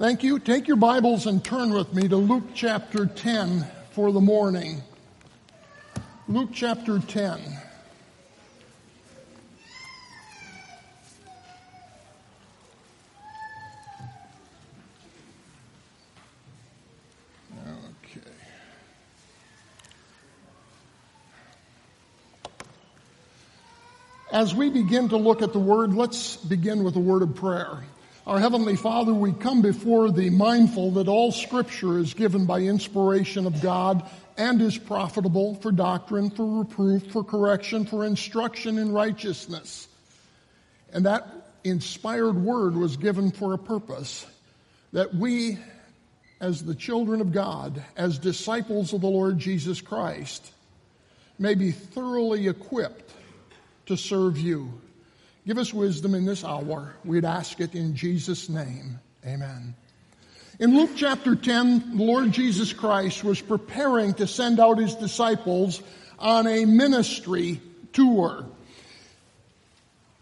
Thank you. Take your Bibles and turn with me to Luke chapter 10 for the morning. Luke chapter 10. Okay. As we begin to look at the Word, let's begin with a word of prayer. Our Heavenly Father, we come before Thee mindful that all Scripture is given by inspiration of God and is profitable for doctrine, for reproof, for correction, for instruction in righteousness. And that inspired Word was given for a purpose that we, as the children of God, as disciples of the Lord Jesus Christ, may be thoroughly equipped to serve You Give us wisdom in this hour. We'd ask it in Jesus' name. Amen. In Luke chapter 10, the Lord Jesus Christ was preparing to send out his disciples on a ministry tour.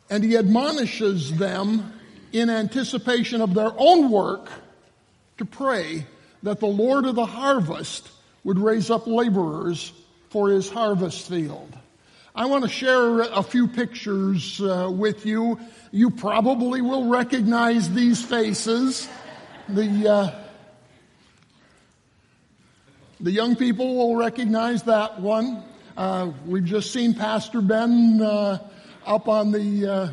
And he admonishes them in anticipation of their own work to pray that the Lord of the harvest would raise up laborers for his harvest field. I want to share a few pictures uh, with you. You probably will recognize these faces. The, uh, the young people will recognize that one. Uh, we've just seen Pastor Ben uh, up on the, uh,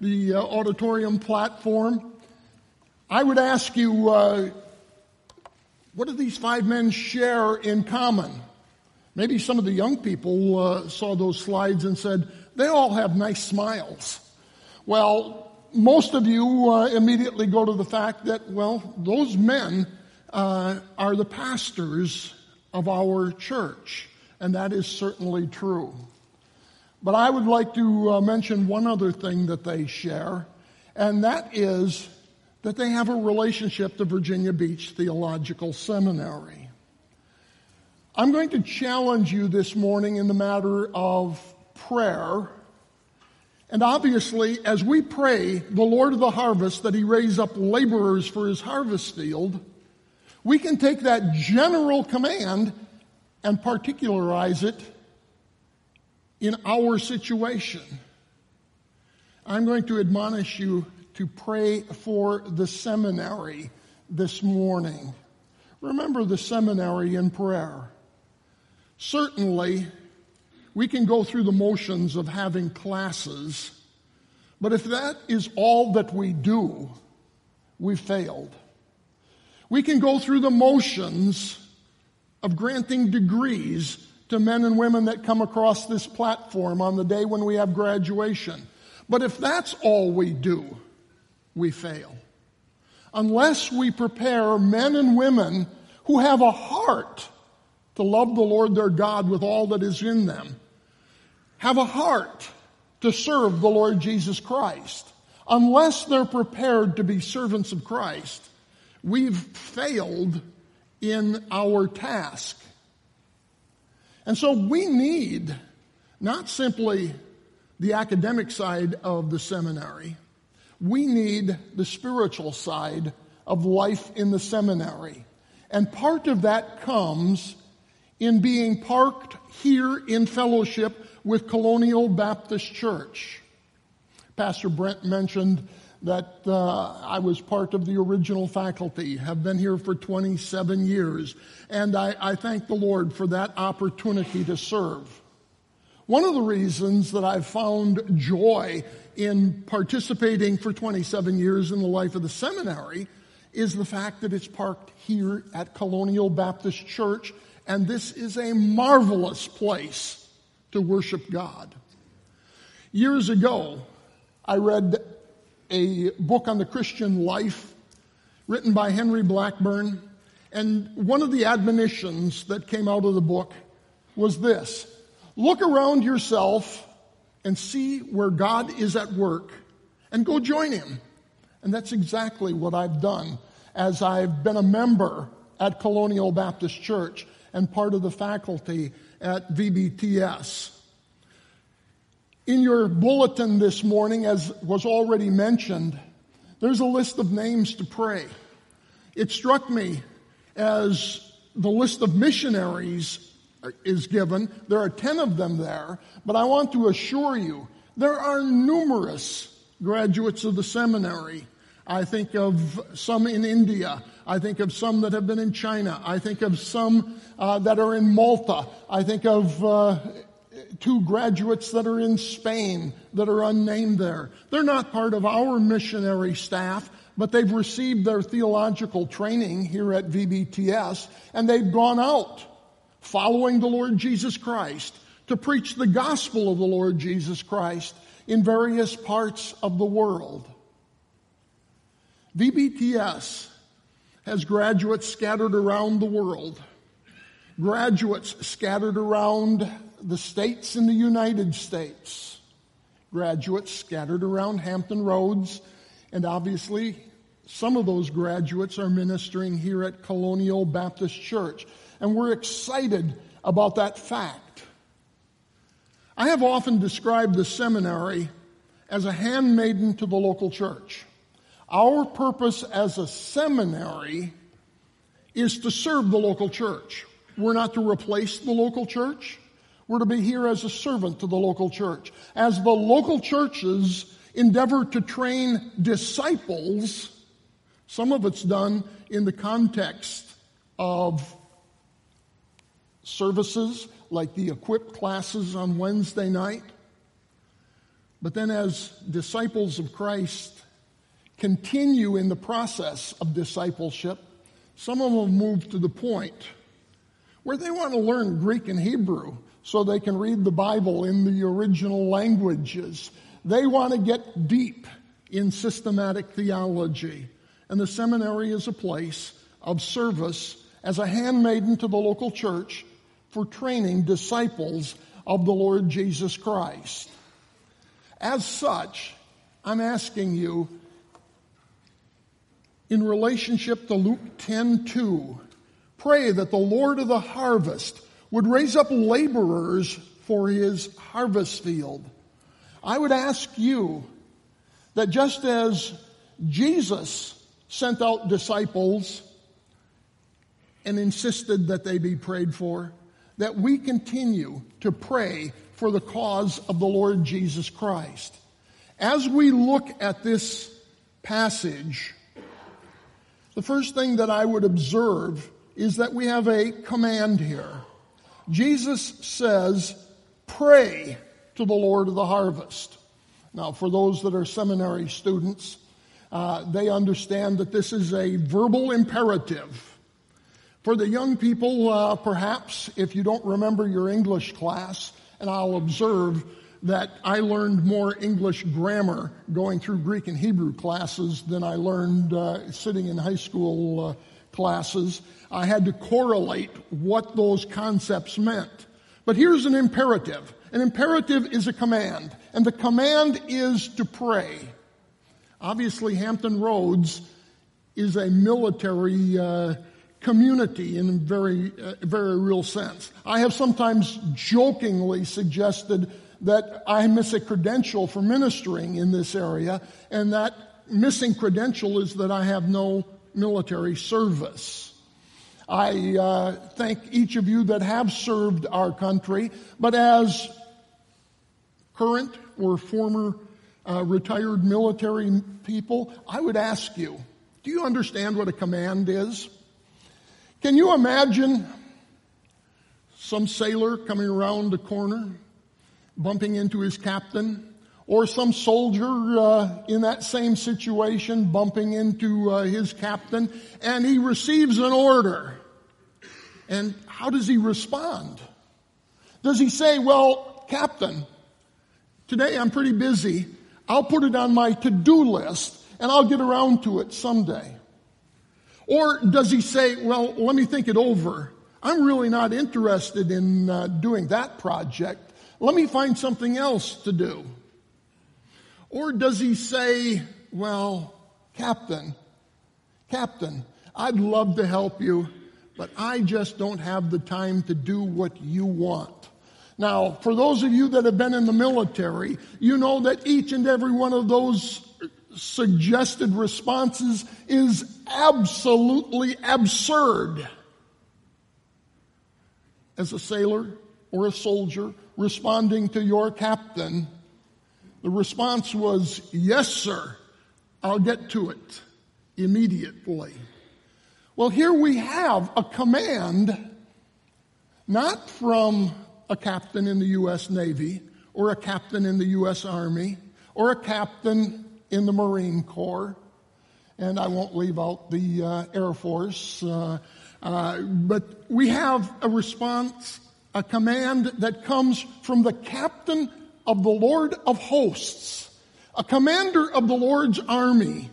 the uh, auditorium platform. I would ask you, what do these five men share in common? Maybe some of the young people uh, saw those slides and said, they all have nice smiles. Well, most of you uh, immediately go to the fact that, well, those men uh, are the pastors of our church, and that is certainly true. But I would like to uh, mention one other thing that they share, and that is that they have a relationship to Virginia Beach Theological Seminary. I'm going to challenge you this morning in the matter of prayer. And obviously, as we pray the Lord of the harvest that he raise up laborers for his harvest field, we can take that general command and particularize it in our situation. I'm going to admonish you to pray for the seminary this morning. Remember the seminary in prayer. Certainly, we can go through the motions of having classes, but if that is all that we do, we failed. We can go through the motions of granting degrees to men and women that come across this platform on the day when we have graduation. But if that's all we do, we fail. Unless we prepare men and women who have a heart to love the Lord their God with all that is in them, have a heart to serve the Lord Jesus Christ. Unless they're prepared to be servants of Christ, we've failed in our task. And so we need not simply the academic side of the seminary, we need the spiritual side of life in the seminary. And part of that comes in being parked here in fellowship with Colonial Baptist Church. Pastor Brent mentioned that uh, I was part of the original faculty, have been here for 27 years, and I, I thank the Lord for that opportunity to serve. One of the reasons that I've found joy in participating for 27 years in the life of the seminary is the fact that it's parked here at Colonial Baptist Church and this is a marvelous place to worship God. Years ago, I read a book on the Christian life written by Henry Blackaby, and one of the admonitions that came out of the book was this Look around yourself and see where God is at work and go join Him. And that's exactly what I've done as I've been a member at Colonial Baptist Church and part of the faculty at VBTS. In your bulletin this morning, as was already mentioned, there's a list of names to pray. It struck me as the list of missionaries is given. There are 10 of them there, but I want to assure you there are numerous graduates of the seminary. I think of some in India. I think of some that have been in China. I think of some uh, that are in Malta. I think of uh, two graduates that are in Spain that are unnamed there. They're not part of our missionary staff, but they've received their theological training here at VBTS and they've gone out following the Lord Jesus Christ to preach the gospel of the Lord Jesus Christ in various parts of the world. VBTS has graduates scattered around the world, graduates scattered around the states in the United States, graduates scattered around Hampton Roads, and obviously some of those graduates are ministering here at Colonial Baptist Church. And we're excited about that fact. I have often described the seminary as a handmaiden to the local church. Our purpose as a seminary is to serve the local church. We're not to replace the local church. We're to be here as a servant to the local church. As the local churches endeavor to train disciples, some of it's done in the context of services like the equip classes on Wednesday night. But then, as disciples of Christ continue in the process of discipleship, some of them move to the point where they want to learn Greek and Hebrew so they can read the Bible in the original languages. They want to get deep in systematic theology. And the seminary is a place of service as a handmaiden to the local church for training disciples of the Lord Jesus Christ. As such, I'm asking you, in relationship to Luke 10 2, pray that the Lord of the harvest would raise up laborers for his harvest field. I would ask you that just as Jesus sent out disciples and insisted that they be prayed for, that we continue to pray for the cause of the Lord Jesus Christ. As we look at this passage, the first thing that I would observe is that we have a command here. Jesus says, pray to the Lord of the harvest. Now, for those that are seminary students, uh, they understand that this is a verbal imperative. For the young people, uh, perhaps, if you don't remember your English class, and I'll observe that I learned more English grammar going through Greek and Hebrew classes than I learned uh, sitting in high school uh, classes. I had to correlate what those concepts meant. But here's an imperative. An imperative is a command, and the command is to pray. Obviously, Hampton Roads is a military uh, community in a very, uh, very real sense. I have sometimes jokingly suggested that I miss a credential for ministering in this area, and that missing credential is that I have no military service. I uh, thank each of you that have served our country, but as current or former uh, retired military people, I would ask you, do you understand what a command is? Can you imagine some sailor coming around a corner, bumping into his captain, or some soldier uh, in that same situation bumping into uh, his captain, and he receives an order. And how does he respond? Does he say, Well, Captain, today I'm pretty busy. I'll put it on my to do list and I'll get around to it someday? Or does he say, well, let me think it over. I'm really not interested in uh, doing that project. Let me find something else to do. Or does he say, well, Captain, Captain, I'd love to help you, but I just don't have the time to do what you want. Now, for those of you that have been in the military, you know that each and every one of those suggested responses is absolutely absurd. As a sailor or a soldier responding to your captain, the response was, Yes, sir, I'll get to it immediately. Well, here we have a command not from a captain in the U.S. Navy or a captain in the U.S. Army or a captain in the Marine Corps. And I won't leave out the uh, Air Force. Uh, uh, but we have a response, a command that comes from the captain of the Lord of hosts, a commander of the Lord's army.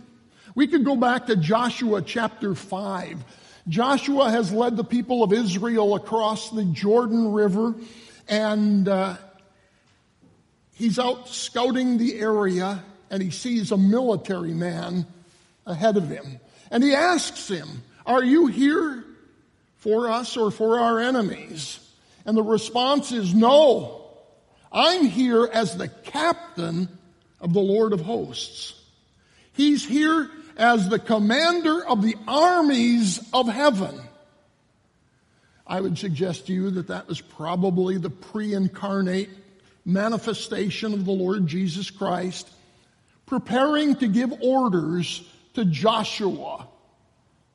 We could go back to Joshua chapter 5. Joshua has led the people of Israel across the Jordan River and uh, he's out scouting the area and he sees a military man ahead of him. And he asks him, Are you here for us or for our enemies? And the response is, No, I'm here as the captain of the Lord of hosts. He's here as the commander of the armies of heaven. I would suggest to you that that was probably the pre incarnate manifestation of the Lord Jesus Christ preparing to give orders to Joshua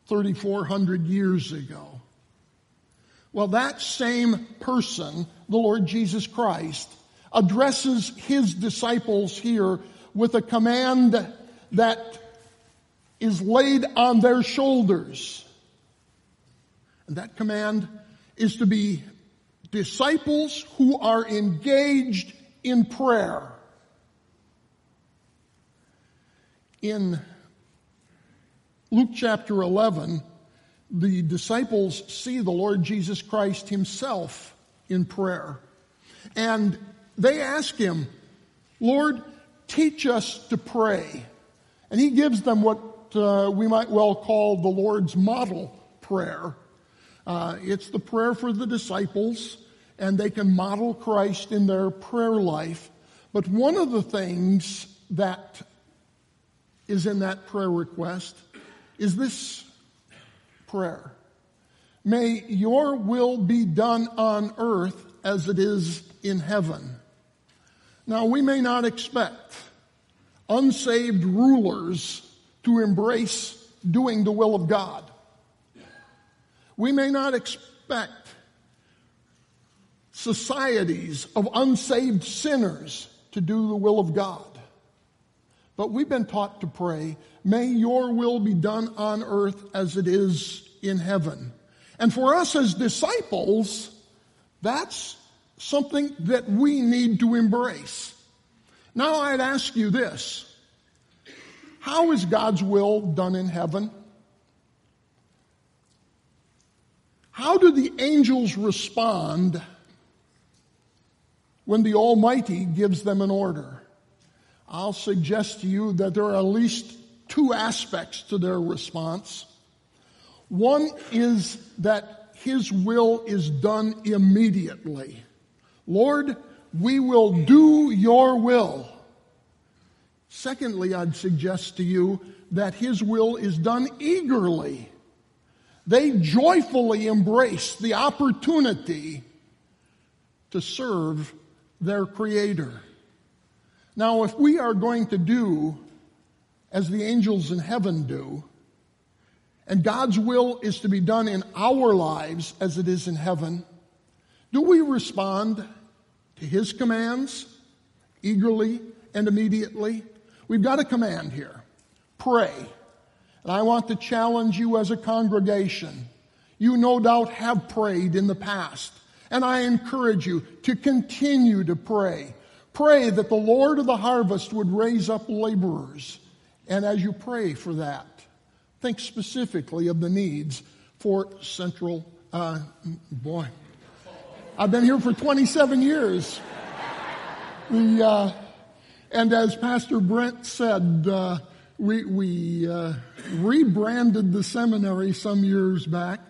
3,400 years ago. Well, that same person, the Lord Jesus Christ, addresses his disciples here with a command that is laid on their shoulders. And that command is to be disciples who are engaged in prayer. In Luke chapter 11, the disciples see the Lord Jesus Christ himself in prayer. And they ask him, Lord, teach us to pray. And he gives them what uh, we might well call the Lord's model prayer. Uh, it's the prayer for the disciples, and they can model Christ in their prayer life. But one of the things that is in that prayer request is this prayer May your will be done on earth as it is in heaven. Now, we may not expect unsaved rulers to embrace doing the will of God. We may not expect societies of unsaved sinners to do the will of God. But we've been taught to pray, may your will be done on earth as it is in heaven. And for us as disciples, that's something that we need to embrace. Now I'd ask you this. How is God's will done in heaven? How do the angels respond when the Almighty gives them an order? I'll suggest to you that there are at least two aspects to their response. One is that His will is done immediately. Lord, we will do your will. Secondly, I'd suggest to you that His will is done eagerly. They joyfully embrace the opportunity to serve their Creator. Now, if we are going to do as the angels in heaven do, and God's will is to be done in our lives as it is in heaven, do we respond to His commands eagerly and immediately? We've got a command here pray. And I want to challenge you as a congregation. You no doubt have prayed in the past. And I encourage you to continue to pray. Pray that the Lord of the harvest would raise up laborers. And as you pray for that, think specifically of the needs for Central. Uh, boy, I've been here for 27 years. The, uh, and as Pastor Brent said, uh, we, we uh, rebranded the seminary some years back.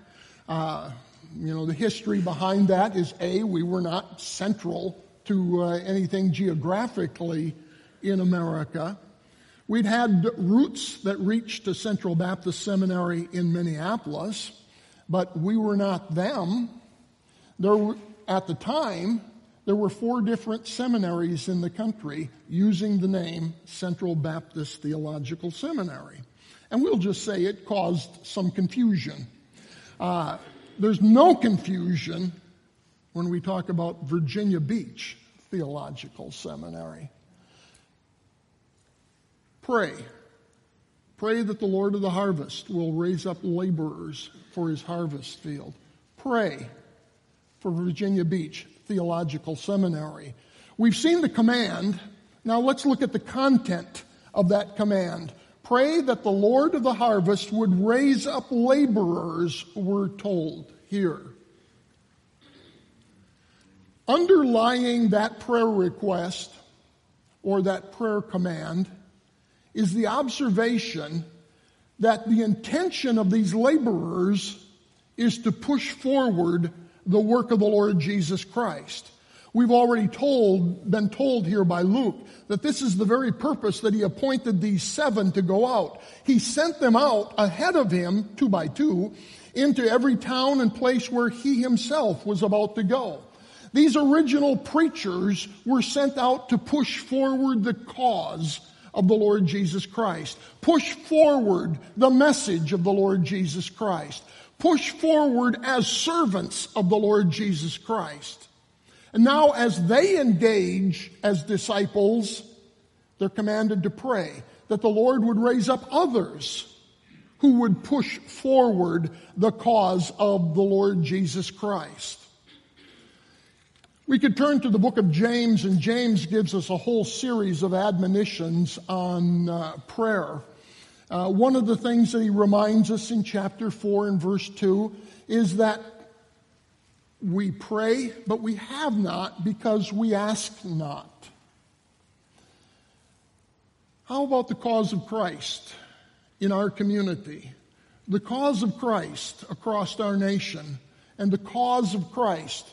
Uh, you know, the history behind that is A, we were not central to uh, anything geographically in America. We'd had roots that reached to Central Baptist Seminary in Minneapolis, but we were not them. There were, at the time, there were four different seminaries in the country using the name Central Baptist Theological Seminary. And we'll just say it caused some confusion. Uh, there's no confusion when we talk about Virginia Beach Theological Seminary. Pray. Pray that the Lord of the harvest will raise up laborers for his harvest field. Pray for Virginia Beach Theological Seminary. We've seen the command. Now let's look at the content of that command. Pray that the Lord of the harvest would raise up laborers, we're told here. Underlying that prayer request or that prayer command is the observation that the intention of these laborers is to push forward the work of the Lord Jesus Christ. We've already told, been told here by Luke that this is the very purpose that he appointed these seven to go out. He sent them out ahead of him, two by two, into every town and place where he himself was about to go. These original preachers were sent out to push forward the cause of the Lord Jesus Christ. Push forward the message of the Lord Jesus Christ push forward as servants of the Lord Jesus Christ. And now, as they engage as disciples, they're commanded to pray that the Lord would raise up others who would push forward the cause of the Lord Jesus Christ. We could turn to the book of James, and James gives us a whole series of admonitions on uh, prayer. Uh, one of the things that he reminds us in chapter 4 and verse 2 is that we pray, but we have not because we ask not. How about the cause of Christ in our community? The cause of Christ across our nation and the cause of Christ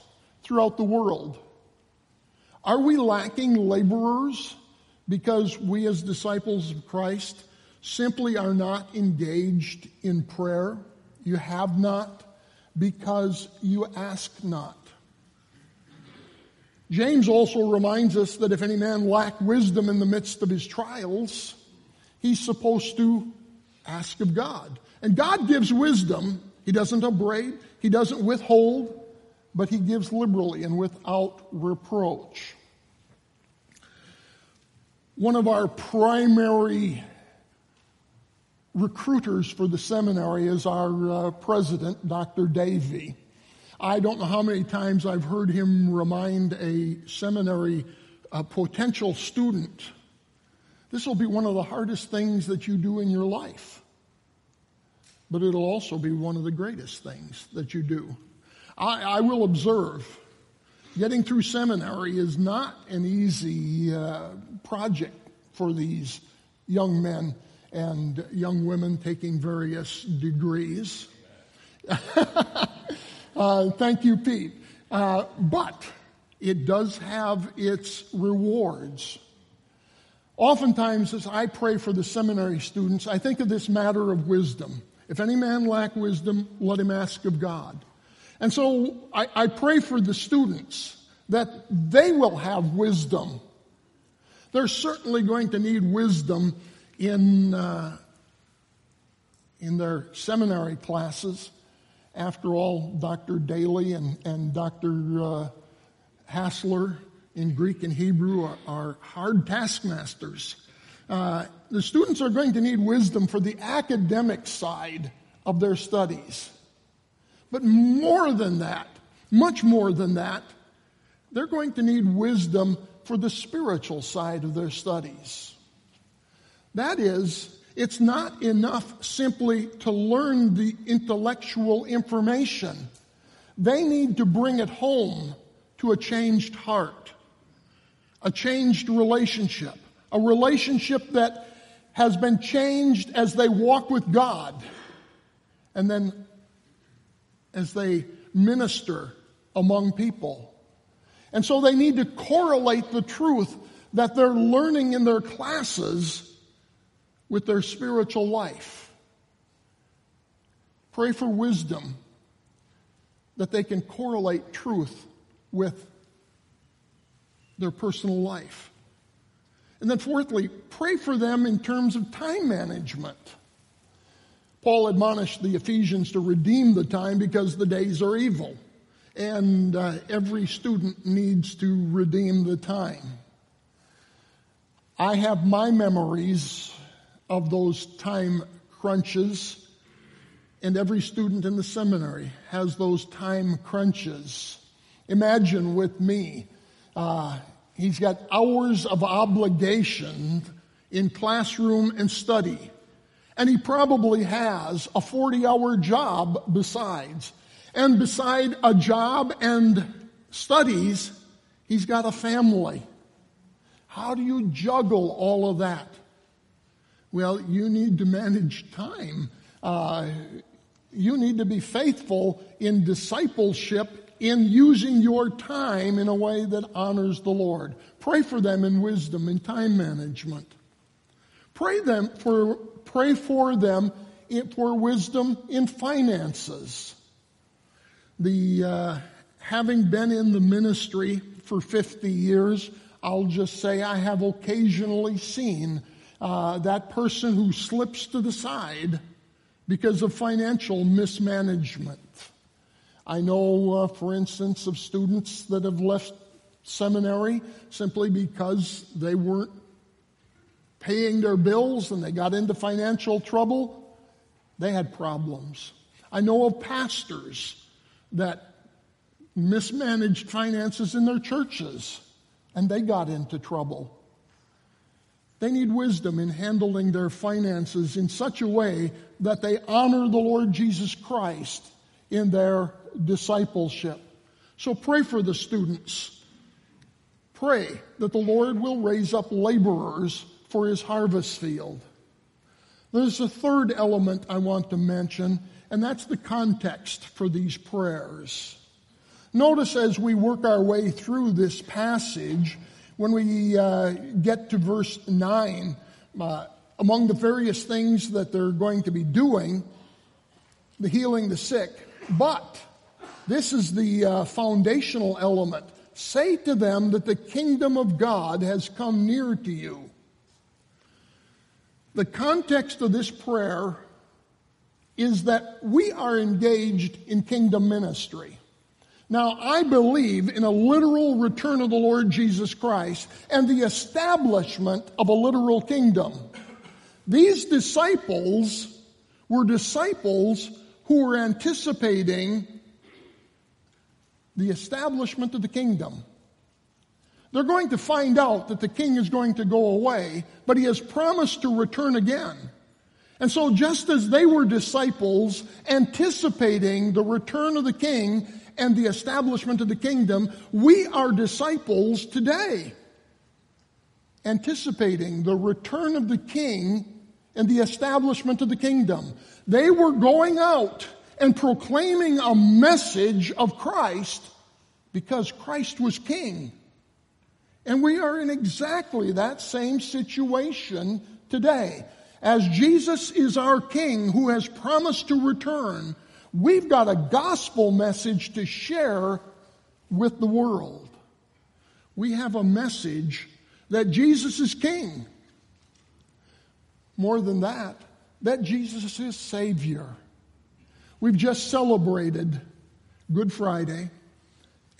throughout the world. Are we lacking laborers because we as disciples of Christ simply are not engaged in prayer. You have not because you ask not. James also reminds us that if any man lack wisdom in the midst of his trials, he's supposed to ask of God. And God gives wisdom. He doesn't upbraid, He doesn't withhold, but He gives liberally and without reproach. One of our primary recruiters for the seminary is our uh, president, Dr. Davey. I don't know how many times I've heard him remind a seminary a potential student this will be one of the hardest things that you do in your life. But it'll also be one of the greatest things that you do. I, I will observe getting through seminary is not an easy uh, project for these young men and young women taking various degrees. uh, thank you, Pete. Uh, but it does have its rewards. Oftentimes, as I pray for the seminary students, I think of this matter of wisdom. If any man lack wisdom, let him ask of God. And so I, I pray for the students that they will have wisdom. They're certainly going to need wisdom in, uh, in their seminary classes. After all, Dr. Daly and, and Dr. Uh, Hassler in Greek and Hebrew are, are hard taskmasters. Uh, the students are going to need wisdom for the academic side of their studies. But more than that, much more than that, they're going to need wisdom for the spiritual side of their studies. That is, it's not enough simply to learn the intellectual information. They need to bring it home to a changed heart, a changed relationship, a relationship that has been changed as they walk with God and then as they minister among people. And so they need to correlate the truth that they're learning in their classes with their spiritual life. Pray for wisdom that they can correlate truth with their personal life. And then, fourthly, pray for them in terms of time management. Paul admonished the Ephesians to redeem the time because the days are evil. And uh, every student needs to redeem the time. I have my memories of those time crunches, and every student in the seminary has those time crunches. Imagine with me, uh, he's got hours of obligation in classroom and study. And he probably has a 40 hour job besides. And beside a job and studies, he's got a family. How do you juggle all of that? Well, you need to manage time. Uh, you need to be faithful in discipleship in using your time in a way that honors the Lord. Pray for them in wisdom and time management. Pray them for pray for them for wisdom in finances. The uh, having been in the ministry for 50 years, I'll just say I have occasionally seen uh, that person who slips to the side because of financial mismanagement. I know, uh, for instance, of students that have left seminary simply because they weren't paying their bills and they got into financial trouble. They had problems. I know of pastors that mismanaged finances in their churches and they got into trouble. They need wisdom in handling their finances in such a way that they honor the Lord Jesus Christ in their discipleship. So pray for the students. Pray that the Lord will raise up laborers for his harvest field. There's a third element I want to mention, and that's the context for these prayers. Notice as we work our way through this passage, when we uh, get to verse 9, uh, among the various things that they're going to be doing, the healing the sick, but this is the uh, foundational element. Say to them that the kingdom of God has come near to you. The context of this prayer is that we are engaged in kingdom ministry. Now, I believe in a literal return of the Lord Jesus Christ and the establishment of a literal kingdom. These disciples were disciples who were anticipating the establishment of the kingdom. They're going to find out that the king is going to go away, but he has promised to return again. And so, just as they were disciples anticipating the return of the king and the establishment of the kingdom, we are disciples today, anticipating the return of the king and the establishment of the kingdom. They were going out and proclaiming a message of Christ because Christ was king. And we are in exactly that same situation today. As Jesus is our king who has promised to return, we've got a gospel message to share with the world. We have a message that Jesus is king. More than that, that Jesus is Savior. We've just celebrated Good Friday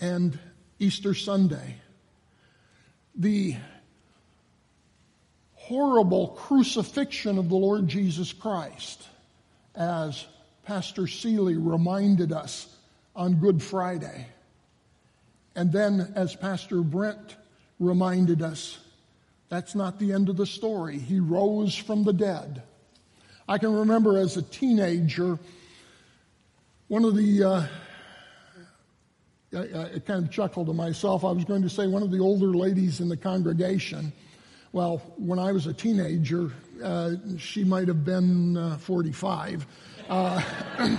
and Easter Sunday. The horrible crucifixion of the Lord Jesus Christ, as Pastor Seeley reminded us on Good Friday. And then, as Pastor Brent reminded us, that's not the end of the story. He rose from the dead. I can remember as a teenager, one of the, uh, I, I, kind of chuckled to myself. I was going to say one of the older ladies in the congregation. Well, when I was a teenager, uh, she might have been uh, 45. Uh,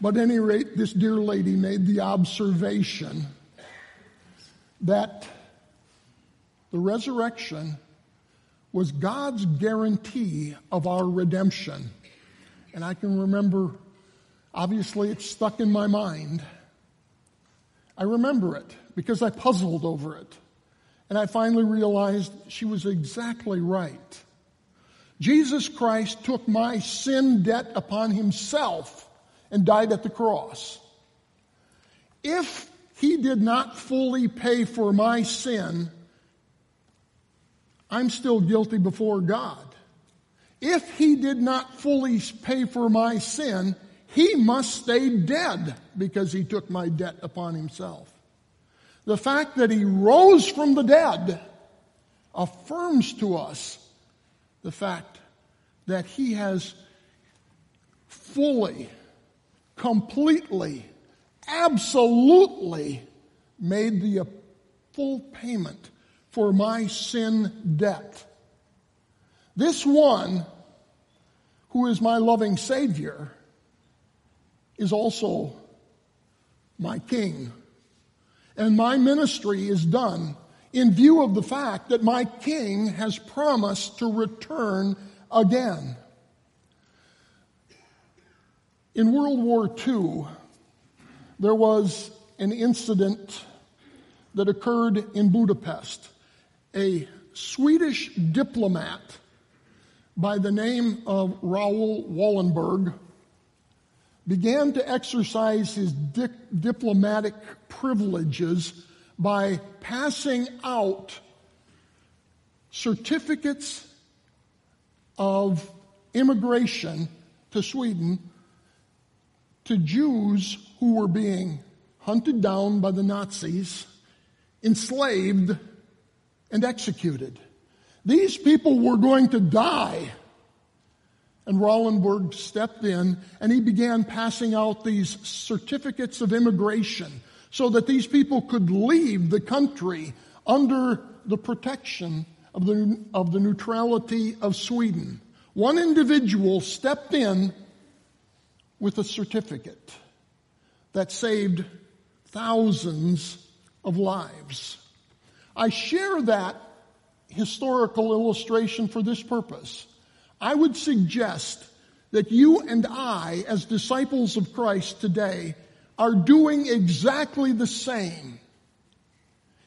but any rate, this dear lady made the observation that the resurrection was God's guarantee of our redemption. And I can remember, obviously, it's stuck in my mind. I remember it because I puzzled over it. And I finally realized she was exactly right. Jesus Christ took my sin debt upon himself and died at the cross. If he did not fully pay for my sin, I'm still guilty before God. If he did not fully pay for my sin, he must stay dead because he took my debt upon himself. The fact that he rose from the dead affirms to us the fact that he has fully, completely, absolutely made the full payment for my sin debt. This one, who is my loving Savior, is also my King. And my ministry is done in view of the fact that my King has promised to return again. In World War II, there was an incident that occurred in Budapest a Swedish diplomat by the name of Raoul Wallenberg began to exercise his di- diplomatic privileges by passing out certificates of immigration to Sweden to Jews who were being hunted down by the Nazis, enslaved, and executed. These people were going to die. And Wallenberg stepped in and he began passing out these certificates of immigration so that these people could leave the country under the protection of the, of the neutrality of Sweden. One individual stepped in with a certificate that saved thousands of lives. I share that historical illustration for this purpose. I would suggest that you and I, as disciples of Christ today, are doing exactly the same.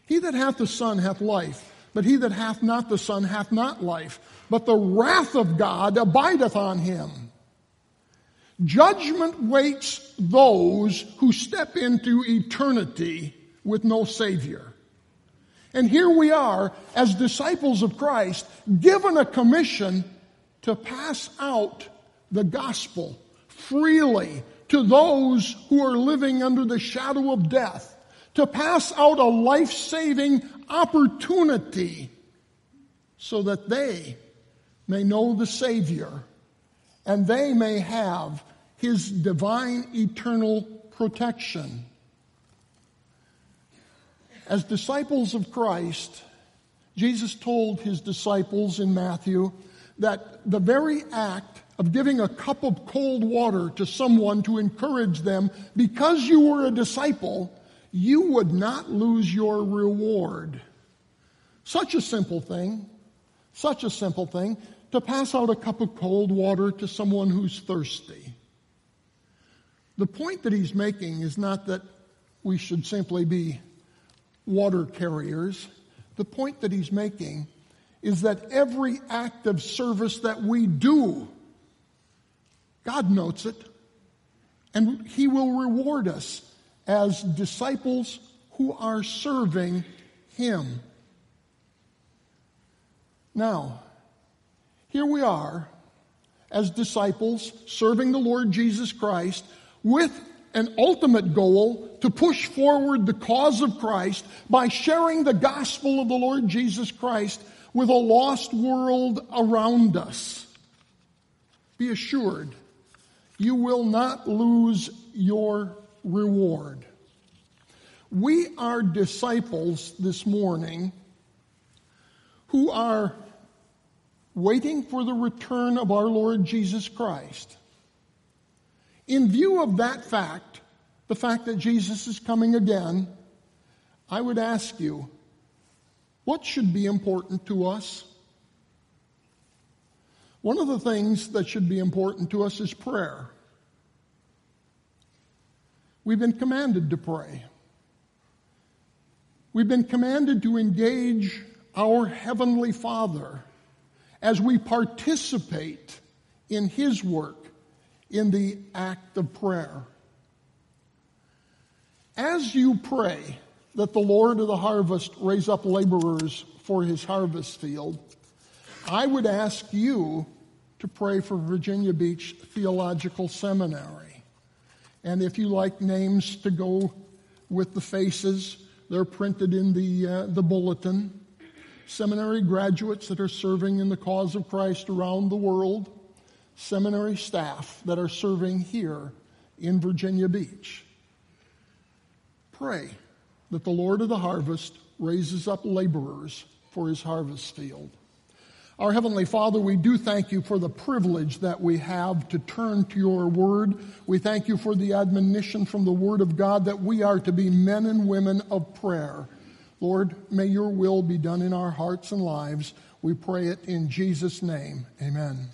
He that hath the Son hath life, but he that hath not the Son hath not life. But the wrath of God abideth on him. Judgment waits those who step into eternity with no Savior. And here we are, as disciples of Christ, given a commission to pass out the gospel freely to those who are living under the shadow of death, to pass out a life saving opportunity so that they may know the Savior and they may have His divine eternal protection. As disciples of Christ, Jesus told his disciples in Matthew that the very act of giving a cup of cold water to someone to encourage them, because you were a disciple, you would not lose your reward. Such a simple thing, such a simple thing, to pass out a cup of cold water to someone who's thirsty. The point that he's making is not that we should simply be water carriers. The point that he's making is that every act of service that we do, God notes it, and he will reward us as disciples who are serving him. Now, here we are as disciples serving the Lord Jesus Christ with an ultimate goal to push forward the cause of Christ by sharing the gospel of the Lord Jesus Christ with a lost world around us. Be assured, you will not lose your reward. We are disciples this morning who are waiting for the return of our Lord Jesus Christ. In view of that fact, the fact that Jesus is coming again, I would ask you, what should be important to us? One of the things that should be important to us is prayer. We've been commanded to pray. We've been commanded to engage our Heavenly Father as we participate in His work in the act of prayer. As you pray that the Lord of the harvest raise up laborers for His harvest field, I would ask you to pray for Virginia Beach Theological Seminary. And if you like names to go with the faces, they're printed in the, uh, the bulletin. Seminary graduates that are serving in the cause of Christ around the world, seminary staff that are serving here in Virginia Beach. Pray that the Lord of the harvest raises up laborers for his harvest field. Our Heavenly Father, we do thank you for the privilege that we have to turn to your word. We thank you for the admonition from the word of God that we are to be men and women of prayer. Lord, may your will be done in our hearts and lives. We pray it in Jesus' name. Amen.